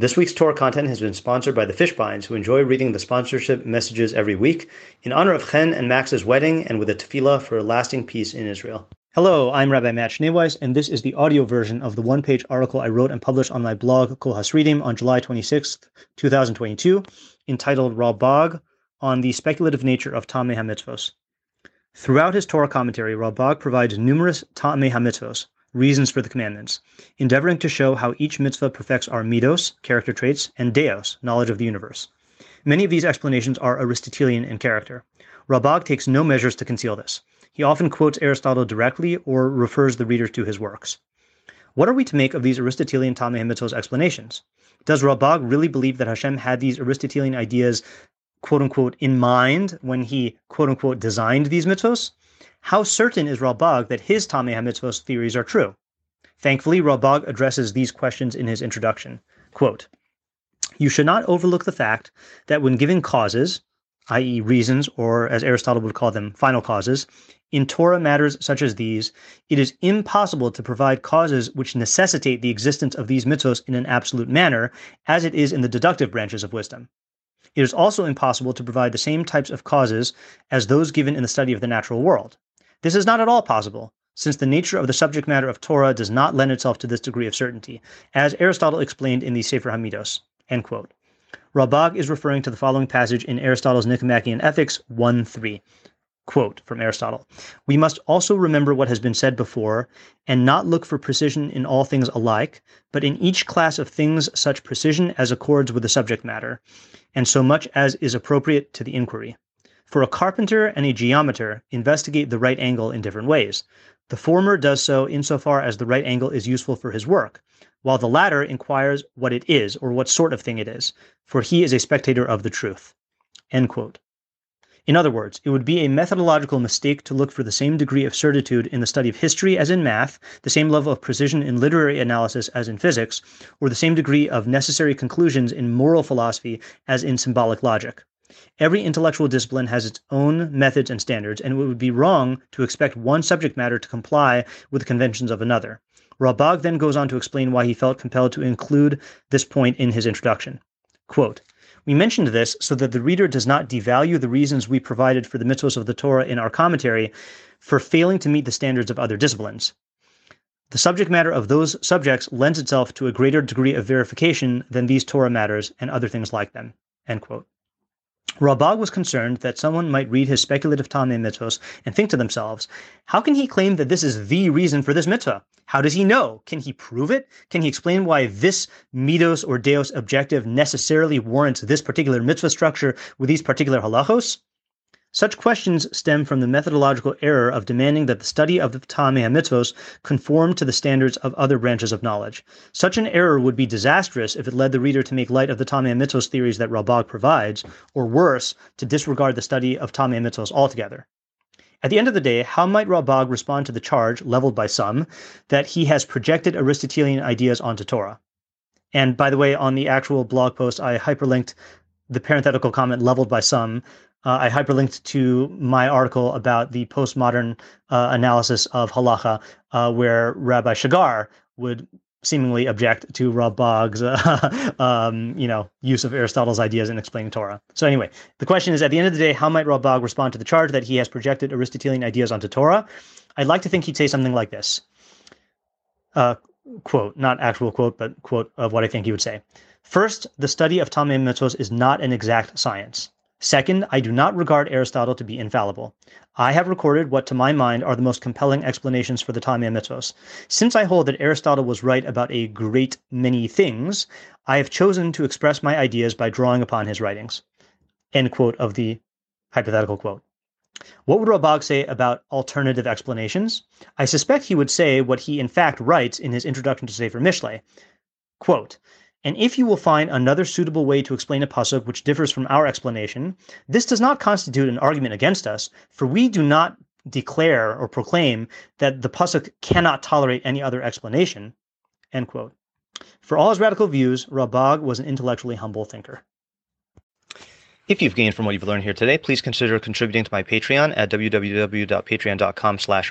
This week's Torah content has been sponsored by the Fishbines, who enjoy reading the sponsorship messages every week in honor of Chen and Max's wedding and with a tefillah for a lasting peace in Israel. Hello, I'm Rabbi Matt Schneeweiss, and this is the audio version of the one page article I wrote and published on my blog, Kol Hasridim, on July 26, 2022, entitled Ralbag on the Speculative Nature of Tamei HaMitzvos. Throughout his Torah commentary, Ralbag provides numerous Tamei HaMitzvos, reasons for the commandments, endeavoring to show how each mitzvah perfects our midos, character traits, and deos, knowledge of the universe. Many of these explanations are Aristotelian in character. Ralbag takes no measures to conceal this. He often quotes Aristotle directly or refers the reader to his works. What are we to make of these Aristotelian Tamei HaMitzvos explanations? Does Ralbag really believe that Hashem had these Aristotelian ideas quote unquote in mind when he quote unquote designed these mitzvos? How certain is Ralbag that his Tamei HaMitzvos theories are true? Thankfully, Ralbag addresses these questions in his introduction. Quote, you should not overlook the fact that when giving causes, i.e., reasons, or as Aristotle would call them, final causes, in Torah matters such as these, it is impossible to provide causes which necessitate the existence of these mitzvos in an absolute manner, as it is in the deductive branches of wisdom. It is also impossible to provide the same types of causes as those given in the study of the natural world. This is not at all possible, since the nature of the subject matter of Torah does not lend itself to this degree of certainty, as Aristotle explained in the Sefer Hamidos. End quote. Ralbag is referring to the following passage in Aristotle's Nicomachean Ethics 1 3. Quote from Aristotle We must also remember what has been said before, and not look for precision in all things alike, but in each class of things such precision as accords with the subject matter, and so much as is appropriate to the inquiry. For a carpenter and a geometer investigate the right angle in different ways. The former does so insofar as the right angle is useful for his work, while the latter inquires what it is or what sort of thing it is, for he is a spectator of the truth. End quote. In other words, it would be a methodological mistake to look for the same degree of certitude in the study of history as in math, the same level of precision in literary analysis as in physics, or the same degree of necessary conclusions in moral philosophy as in symbolic logic. Every intellectual discipline has its own methods and standards, and it would be wrong to expect one subject matter to comply with the conventions of another. Ralbag then goes on to explain why he felt compelled to include this point in his introduction. Quote, we mentioned this so that the reader does not devalue the reasons we provided for the mitzvos of the Torah in our commentary for failing to meet the standards of other disciplines. The subject matter of those subjects lends itself to a greater degree of verification than these Torah matters and other things like them. End quote. Ralbag was concerned that someone might read his speculative Tamei mitzvos and think to themselves, how can he claim that this is the reason for this mitzvah? How does he know? Can he prove it? Can he explain why this midos or deos objective necessarily warrants this particular mitzvah structure with these particular halachos? Such questions stem from the methodological error of demanding that the study of the Tamei HaMitzvos conform to the standards of other branches of knowledge. Such an error would be disastrous if it led the reader to make light of the Tamei HaMitzvos theories that Ralbag provides, or worse, to disregard the study of Tamei HaMitzvos altogether. At the end of the day, how might Ralbag respond to the charge, leveled by some, that he has projected Aristotelian ideas onto Torah? And by the way, on the actual blog post, I hyperlinked the parenthetical comment leveled by some uh, I hyperlinked to my article about the postmodern uh, analysis of halacha, uh, where Rabbi Shagar would seemingly object to Ralbag's, uh, um, you know, use of Aristotle's ideas in explaining Torah. So anyway, the question is, at the end of the day, how might Ralbag respond to the charge that he has projected Aristotelian ideas onto Torah? I'd like to think he'd say something like this. Uh, quote, not actual quote, but quote of what I think he would say. First, the study of Tamei Mitzvos is not an exact science. Second, I do not regard Aristotle to be infallible. I have recorded what to my mind are the most compelling explanations for the Tamei Mitzvos. Since I hold that Aristotle was right about a great many things, I have chosen to express my ideas by drawing upon his writings. End quote of the hypothetical quote. What would Ralbag say about alternative explanations? I suspect he would say what he in fact writes in his introduction to Sefer Mishle. Quote, and if you will find another suitable way to explain a pasuk which differs from our explanation, this does not constitute an argument against us, for we do not declare or proclaim that the pasuk cannot tolerate any other explanation. End quote. For all his radical views, Ralbag was an intellectually humble thinker. If you've gained from what you've learned here today, please consider contributing to my Patreon at www.patreon.com slash